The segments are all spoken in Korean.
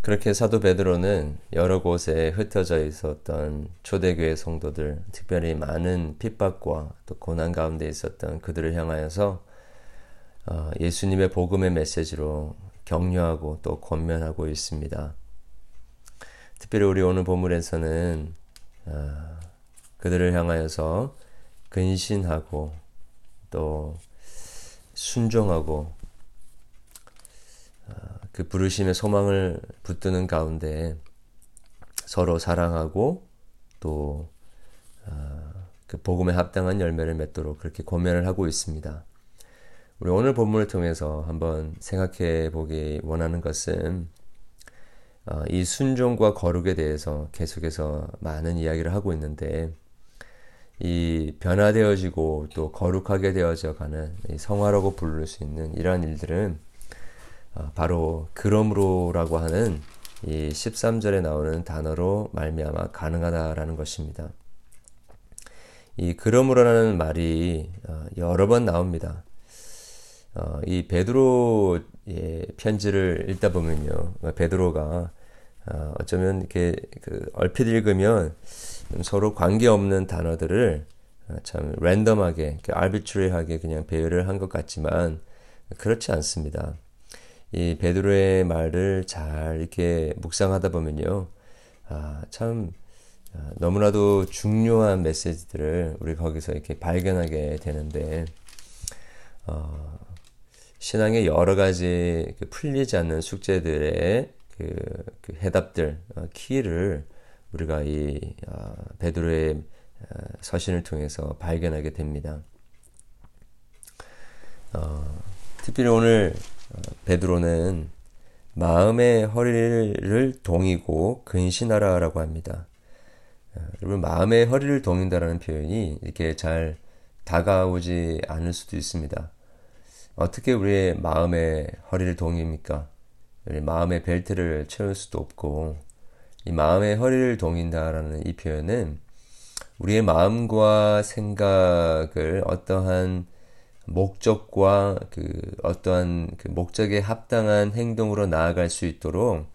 그렇게 사도 베드로는 여러 곳에 흩어져 있었던 초대교회 성도들, 특별히 많은 핍박과 또 고난 가운데 있었던 그들을 향하여서 어, 예수님의 복음의 메시지로 격려하고 또 권면하고 있습니다. 특별히 우리 오늘 본문에서는 어, 그들을 향하여서 근신하고 또 순종하고 어, 그 부르심의 소망을 붙드는 가운데 서로 사랑하고 또 그 복음에 합당한 열매를 맺도록 그렇게 권면을 하고 있습니다. 우리 오늘 본문을 통해서 한번 생각해 보기 원하는 것은 어, 이 순종과 거룩에 대해서 계속해서 많은 이야기를 하고 있는데 이 변화되어지고 또 거룩하게 되어져 가는 성화라고 부를 수 있는 이러한 일들은 어, 바로 그러므로라고 하는 이 13절에 나오는 단어로 말미암아 가능하다라는 것입니다. 이 그러므로라는 말이 어, 여러 번 나옵니다. 어, 이 베드로의 편지를 읽다 보면요, 베드로가 어, 어쩌면 이렇게 그 얼핏 읽으면 서로 관계 없는 단어들을 어, 참 랜덤하게, 알비트리하게 그냥 배열을 한 것 같지만 그렇지 않습니다. 이 베드로의 말을 잘 이렇게 묵상하다 보면요, 아, 참 아, 너무나도 중요한 메시지들을 우리 거기서 이렇게 발견하게 되는데, 어, 신앙의 여러 가지 그 풀리지 않는 숙제들의 그, 그 해답들, 어, 키를 우리가 이 어, 베드로의 어, 서신을 통해서 발견하게 됩니다. 어, 특별히 오늘 어, 베드로는 마음의 허리를 동이고 근신하라라고 합니다. 어, 여러분 마음의 허리를 동인다라는 표현이 이렇게 잘 다가오지 않을 수도 있습니다. 어떻게 우리의 마음의 허리를 동입니까? 우리 마음의 벨트를 채울 수도 없고 이 마음의 허리를 동인다라는 이 표현은 우리의 마음과 생각을 어떠한 목적과 그 어떠한 그 목적에 합당한 행동으로 나아갈 수 있도록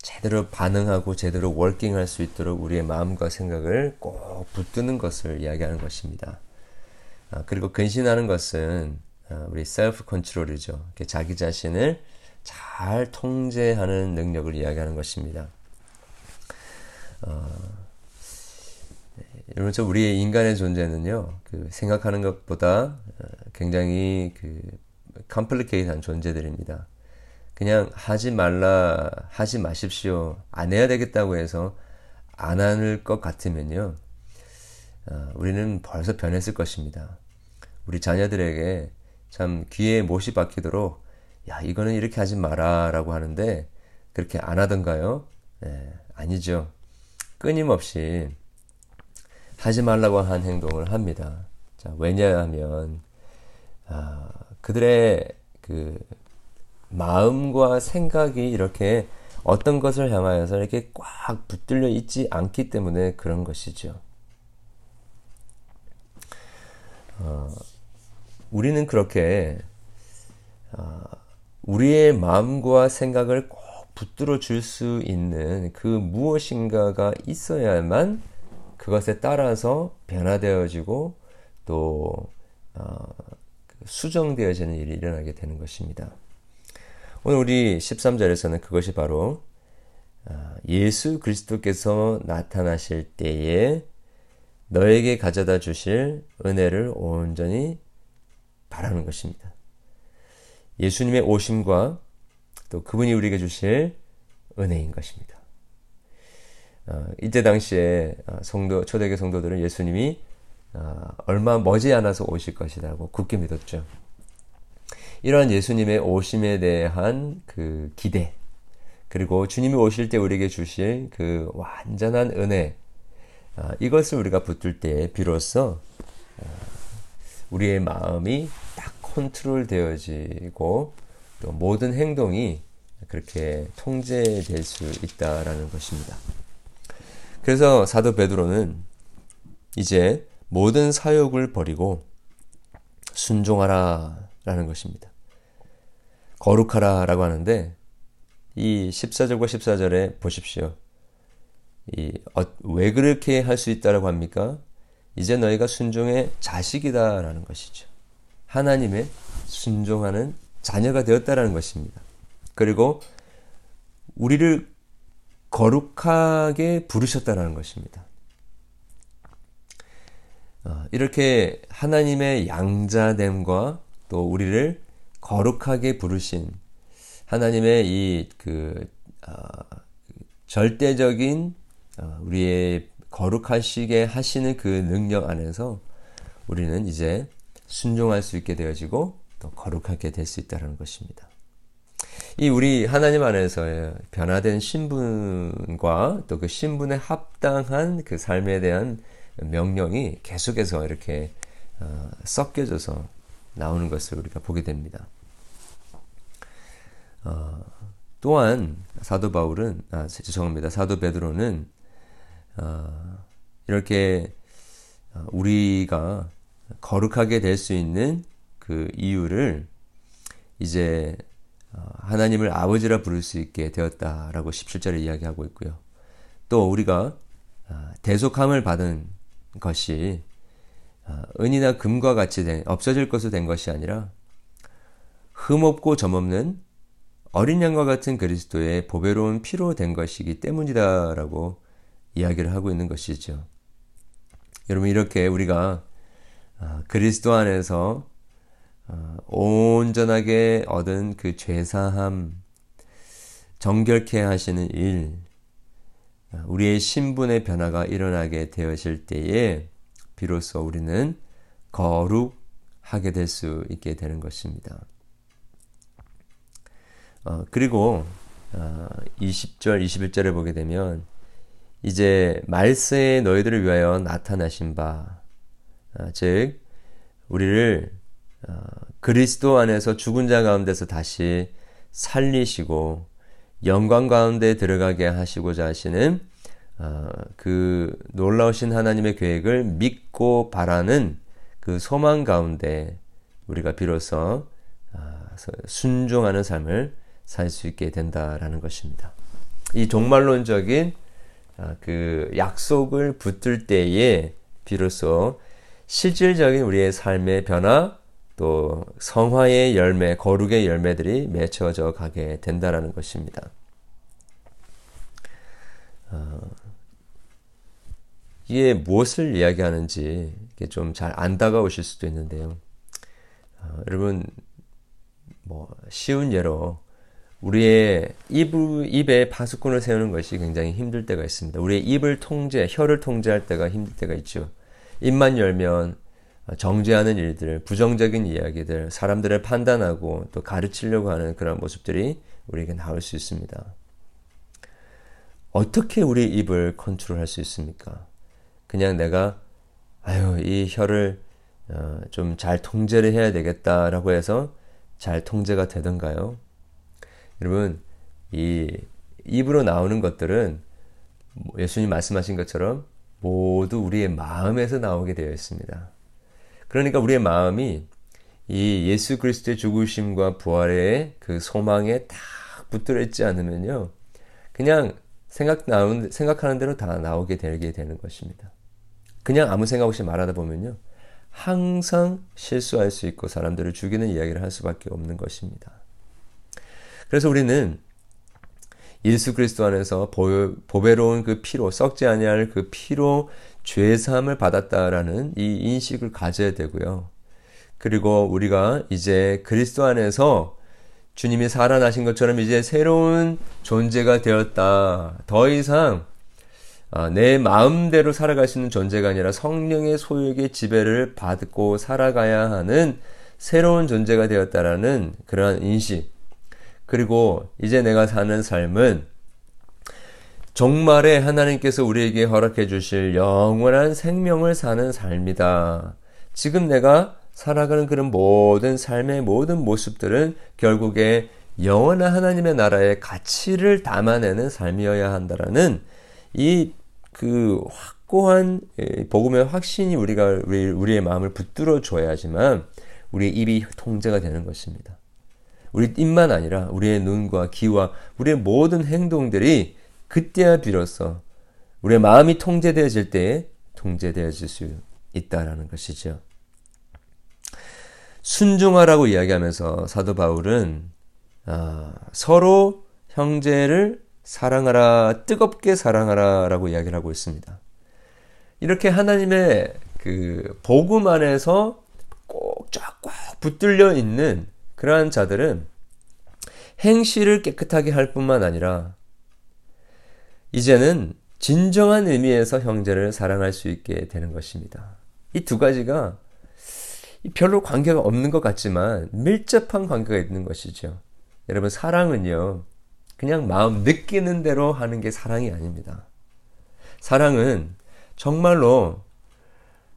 제대로 반응하고 제대로 월킹할 수 있도록 우리의 마음과 생각을 꼭 붙드는 것을 이야기하는 것입니다. 아, 그리고 근신하는 것은 어, 우리 셀프 컨트롤이죠. 자기 자신을 잘 통제하는 능력을 이야기하는 것입니다. 어, 여러분, 저 우리의 인간의 존재는요, 그 생각하는 것보다 어, 굉장히 그 컴플리케이트한 존재들입니다. 그냥 하지 말라, 하지 마십시오. 안 해야 되겠다고 해서 안 할 것 같으면요, 어, 우리는 벌써 변했을 것입니다. 우리 자녀들에게 참 귀에 못이 박히도록 야 이거는 이렇게 하지 마라 라고 하는데 그렇게 안 하던가요? 네, 아니죠. 끊임없이 하지 말라고 한 행동을 합니다. 자, 왜냐하면 아, 그들의 그 마음과 생각이 이렇게 어떤 것을 향하여서 이렇게 꽉 붙들려 있지 않기 때문에 그런 것이죠. 어, 우리는 그렇게 어, 우리의 마음과 생각을 꼭 붙들어 줄 수 있는 그 무엇인가가 있어야만 그것에 따라서 변화되어지고 또 어, 수정되어지는 일이 일어나게 되는 것입니다. 오늘 우리 13절에서는 그것이 바로 어, 예수 그리스도께서 나타나실 때에 너에게 가져다 주실 은혜를 온전히 바라는 것입니다. 예수님의 오심과 또 그분이 우리에게 주실 은혜인 것입니다. 어, 이때 당시에 어, 성도 초대교 성도들은 예수님이 어, 얼마 머지않아서 오실 것이라고 굳게 믿었죠. 이러한 예수님의 오심에 대한 그 기대 그리고 주님이 오실 때 우리에게 주실 그 완전한 은혜 어, 이것을 우리가 붙들 때 비로소 어, 우리의 마음이 컨트롤 되어지고 또 모든 행동이 그렇게 통제될 수 있다라는 것입니다. 그래서 사도 베드로는 이제 모든 사욕을 버리고 순종하라 라는 것입니다. 거룩하라 라고 하는데 이 14절과 14절에 보십시오. 이, 어, 왜 그렇게 할 수 있다라고 합니까? 이제 너희가 순종의 자식이다라는 것이죠. 하나님의 순종하는 자녀가 되었다라는 것입니다. 그리고 우리를 거룩하게 부르셨다라는 것입니다. 어, 이렇게 하나님의 양자됨과 또 우리를 거룩하게 부르신 하나님의 이그 어, 절대적인 어, 우리의 거룩하시게 하시는 그 능력 안에서 우리는 이제 순종할 수 있게 되어지고 또 거룩하게 될 수 있다는 것입니다. 이 우리 하나님 안에서 변화된 신분과 또 그 신분에 합당한 그 삶에 대한 명령이 계속해서 이렇게 어, 섞여져서 나오는 것을 우리가 보게 됩니다. 어, 또한 사도 바울은 아 죄송합니다 사도 베드로는 어, 이렇게 어, 우리가 거룩하게 될 수 있는 그 이유를 이제 어, 하나님을 아버지라 부를 수 있게 되었다라고 17절에 이야기하고 있고요. 또 우리가 어, 대속함을 받은 것이 은이나 금과 같이 된 없어질 것으로 된 것이 아니라 흠없고 점없는 어린 양과 같은 그리스도의 보배로운 피로 된 것이기 때문이다라고 이야기를 하고 있는 것이죠. 여러분 이렇게 우리가 아, 그리스도 안에서 아, 온전하게 얻은 그 죄사함, 정결케 하시는 일, 아, 우리의 신분의 변화가 일어나게 되어질 때에 비로소 우리는 거룩하게 될 수 있게 되는 것입니다. 어, 그리고 어, 20절, 21절에 보게 되면 이제 말세에 너희들을 위하여 나타나신 바, 어, 즉 우리를 어, 그리스도 안에서 죽은 자 가운데서 다시 살리시고 영광 가운데 들어가게 하시고자 하시는 어, 그 놀라우신 하나님의 계획을 믿고 바라는 그 소망 가운데 우리가 비로소 순종하는 삶을 살 수 있게 된다라는 것입니다. 이 종말론적인 그 약속을 붙들 때에 비로소 실질적인 우리의 삶의 변화 또 성화의 열매, 거룩의 열매들이 맺혀져 가게 된다라는 것입니다. 어, 이게 무엇을 이야기하는지 좀 잘 안 다가오실 수도 있는데요. 어, 여러분 뭐 쉬운 예로 우리의 입, 입에 파수꾼을 세우는 것이 굉장히 힘들 때가 있습니다. 우리의 입을 통제, 혀를 통제할 때가 힘들 때가 있죠. 입만 열면 정죄하는 일들, 부정적인 이야기들, 사람들을 판단하고 또 가르치려고 하는 그런 모습들이 우리에게 나올 수 있습니다. 어떻게 우리 입을 컨트롤할 수 있습니까? 그냥 내가 아유 이 혀를 어, 좀 잘 통제를 해야 되겠다라고 해서 잘 통제가 되던가요? 여러분 이 입으로 나오는 것들은 예수님 말씀하신 것처럼 모두 우리의 마음에서 나오게 되어 있습니다. 그러니까 우리의 마음이 이 예수 그리스도의 죽으심과 부활의 그 소망에 딱 붙들어 있지 않으면요. 그냥 생각 나온, 생각하는 대로 다 나오게 되게 되는 것입니다. 그냥 아무 생각 없이 말하다 보면요. 항상 실수할 수 있고 사람들을 죽이는 이야기를 할 수밖에 없는 것입니다. 그래서 우리는 예수 그리스도 안에서 보배로운 그 피로 썩지 아니할 그 피로 죄 사함을 받았다라는 이 인식을 가져야 되고요. 그리고 우리가 이제 그리스도 안에서 주님이 살아나신 것처럼 이제 새로운 존재가 되었다. 더 이상 아, 내 마음대로 살아갈 수 있는 존재가 아니라 성령의 소유의 지배를 받고 살아가야 하는 새로운 존재가 되었다라는 그러한 인식. 그리고 이제 내가 사는 삶은 정말에 하나님께서 우리에게 허락해 주실 영원한 생명을 사는 삶이다. 지금 내가 살아가는 그런 모든 삶의 모든 모습들은 결국에 영원한 하나님의 나라의 가치를 담아내는 삶이어야 한다라는 이 그 확고한 복음의 확신이 우리가 우리, 우리의 마음을 붙들어 줘야지만 우리의 입이 통제가 되는 것입니다. 우리 입만 아니라 우리의 눈과 귀와 우리의 모든 행동들이 그때야 비로소 우리의 마음이 통제되어질 때에 통제되어질 수 있다라는 것이죠. 순종하라고 이야기하면서 사도 바울은 아, 서로 형제를 사랑하라, 뜨겁게 사랑하라라고 이야기를 하고 있습니다. 이렇게 하나님의 그 복음 안에서 꼭 쫙꽉 붙들려 있는 그러한 자들은 행실을 깨끗하게 할 뿐만 아니라 이제는 진정한 의미에서 형제를 사랑할 수 있게 되는 것입니다. 이 두 가지가 별로 관계가 없는 것 같지만 밀접한 관계가 있는 것이죠. 여러분, 사랑은요, 그냥 마음 느끼는 대로 하는 게 사랑이 아닙니다. 사랑은 정말로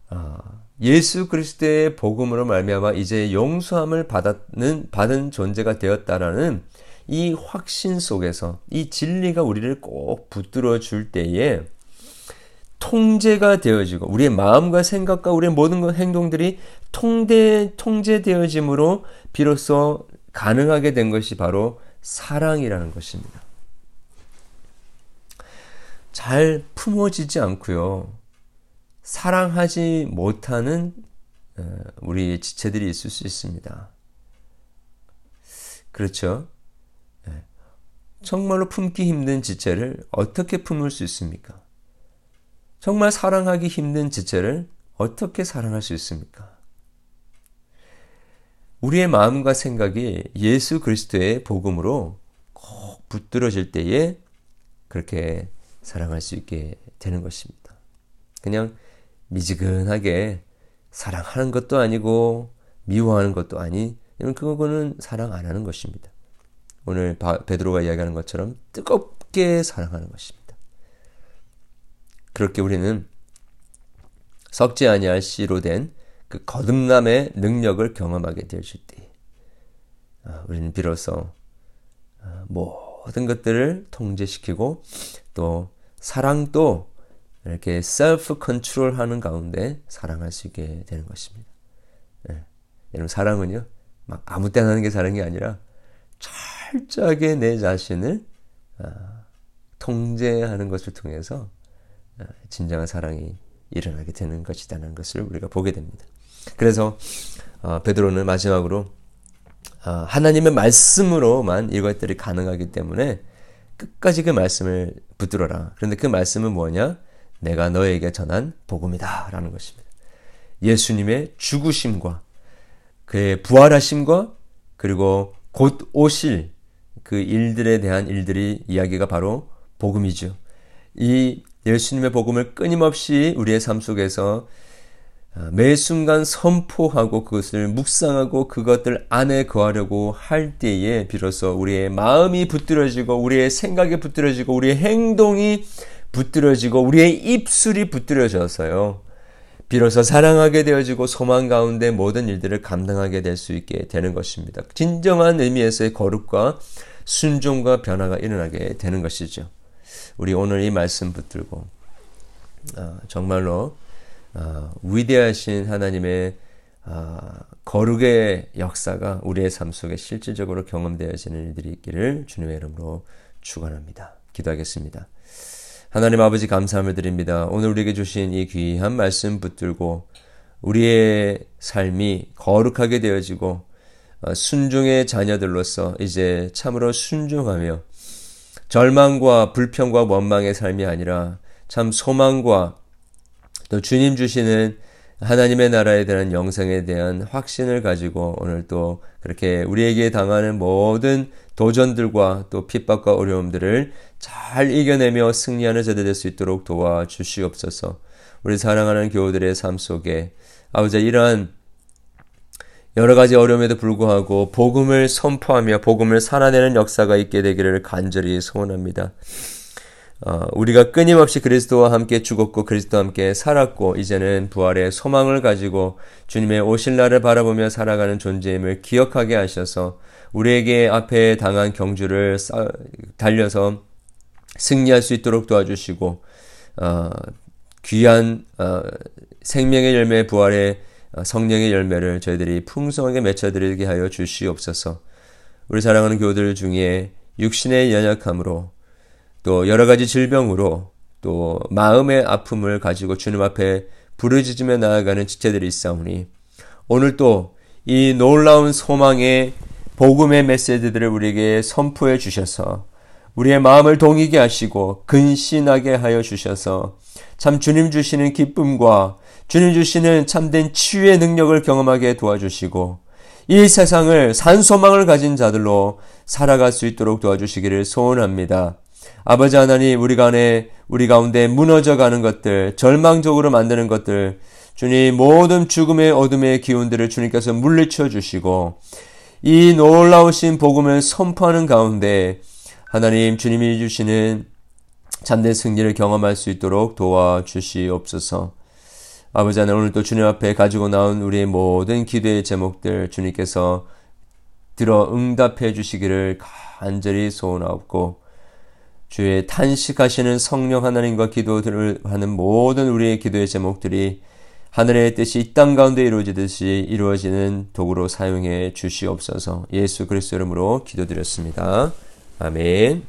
아, 예수 그리스도의 복음으로 말미암아 이제 용서함을 받았는 받은 존재가 되었다라는 이 확신 속에서 이 진리가 우리를 꼭 붙들어 줄 때에 통제가 되어지고 우리의 마음과 생각과 우리의 모든 행동들이 통제 통제되어짐으로 비로소 가능하게 된 것이 바로 사랑이라는 것입니다. 잘 품어지지 않고요. 사랑하지 못하는 어, 우리 지체들이 있을 수 있습니다. 그렇죠? 예. 정말로 품기 힘든 지체를 어떻게 품을 수 있습니까? 정말 사랑하기 힘든 지체를 어떻게 사랑할 수 있습니까? 우리의 마음과 생각이 예수 그리스도의 복음으로 꼭 붙들어질 때에 그렇게 사랑할 수 있게 되는 것입니다. 그냥 미지근하게 사랑하는 것도 아니고 미워하는 것도 아니, 그거는 사랑 안 하는 것입니다. 오늘 베드로가 이야기하는 것처럼 뜨겁게 사랑하는 것입니다. 그렇게 우리는 썩지 아니할 씨로 된 그 거듭남의 능력을 경험하게 되실 때, 아, 우리는 비로소 아, 모든 것들을 통제시키고 또 사랑도 이렇게 self control 하는 가운데 사랑할 수 있게 되는 것입니다. 예. 여러분, 사랑은요, 막 아무 때나 하는 게 사랑이 아니라 철저하게 내 자신을 아, 통제하는 것을 통해서 아, 진정한 사랑이 일어나게 되는 것이다는 것을 우리가 보게 됩니다. 그래서 어, 베드로는 마지막으로 어, 하나님의 말씀으로만 이것들이 가능하기 때문에 끝까지 그 말씀을 붙들어라. 그런데 그 말씀은 뭐냐? 내가 너에게 전한 복음이다. 라는 것입니다. 예수님의 죽으심과 그의 부활하심과 그리고 곧 오실 그 일들에 대한 일들이 이야기가 바로 복음이죠. 이 예수님의 복음을 끊임없이 우리의 삶 속에서 아, 매 순간 선포하고 그것을 묵상하고 그것들 안에 거하려고 할 때에 비로소 우리의 마음이 붙들어지고 우리의 생각이 붙들어지고 우리의 행동이 붙들어지고 우리의 입술이 붙들어져서요. 비로소 사랑하게 되어지고 소망 가운데 모든 일들을 감당하게 될 수 있게 되는 것입니다. 진정한 의미에서의 거룩과 순종과 변화가 일어나게 되는 것이죠. 우리 오늘 이 말씀 붙들고 어, 정말로 어, 위대하신 하나님의 어, 거룩의 역사가 우리의 삶 속에 실질적으로 경험되어지는 일들이 있기를 주님의 이름으로 축원합니다. 기도하겠습니다. 하나님 아버지 감사함을 드립니다. 오늘 우리에게 주신 이 귀한 말씀 붙들고 우리의 삶이 거룩하게 되어지고 어, 순종의 자녀들로서 이제 참으로 순종하며 절망과 불평과 원망의 삶이 아니라 참 소망과 또 주님 주시는 하나님의 나라에 대한 영생에 대한 확신을 가지고 오늘 또 그렇게 우리에게 당하는 모든 도전들과 또 핍박과 어려움들을 잘 이겨내며 승리하는 자들 될 수 있도록 도와주시옵소서. 우리 사랑하는 교우들의 삶 속에 아버지 이러한 여러 가지 어려움에도 불구하고 복음을 선포하며 복음을 살아내는 역사가 있게 되기를 간절히 소원합니다. 어, 우리가 끊임없이 그리스도와 함께 죽었고 그리스도와 함께 살았고 이제는 부활의 소망을 가지고 주님의 오실 날을 바라보며 살아가는 존재임을 기억하게 하셔서 우리에게 앞에 당한 경주를 싸, 달려서 승리할 수 있도록 도와주시고 어, 귀한 어, 생명의 열매 부활의 어, 성령의 열매를 저희들이 풍성하게 맺혀드리게 하여 주시옵소서. 우리 사랑하는 교들 중에 육신의 연약함으로 또 여러 가지 질병으로 또 마음의 아픔을 가지고 주님 앞에 부르짖으며 나아가는 지체들이 있사오니 오늘 또 이 놀라운 소망의 복음의 메시지들을 우리에게 선포해 주셔서 우리의 마음을 동이게 하시고 근신하게 하여 주셔서 참 주님 주시는 기쁨과 주님 주시는 참된 치유의 능력을 경험하게 도와주시고 이 세상을 산소망을 가진 자들로 살아갈 수 있도록 도와주시기를 소원합니다. 아버지 하나님 우리 간에 우리 가운데 무너져 가는 것들 절망적으로 만드는 것들 주님 모든 죽음의 어둠의 기운들을 주님께서 물리쳐 주시고 이 놀라우신 복음을 선포하는 가운데 하나님 주님이 주시는 참된 승리를 경험할 수 있도록 도와주시옵소서. 아버지 하나님 오늘 또 주님 앞에 가지고 나온 우리의 모든 기도의 제목들 주님께서 들어 응답해 주시기를 간절히 소원하옵고 주의 탄식하시는 성령 하나님과 기도들을 하는 모든 우리의 기도의 제목들이 하늘의 뜻이 이 땅 가운데 이루어지듯이 이루어지는 도구로 사용해 주시옵소서 예수 그리스도 이름으로 기도드렸습니다. 아멘.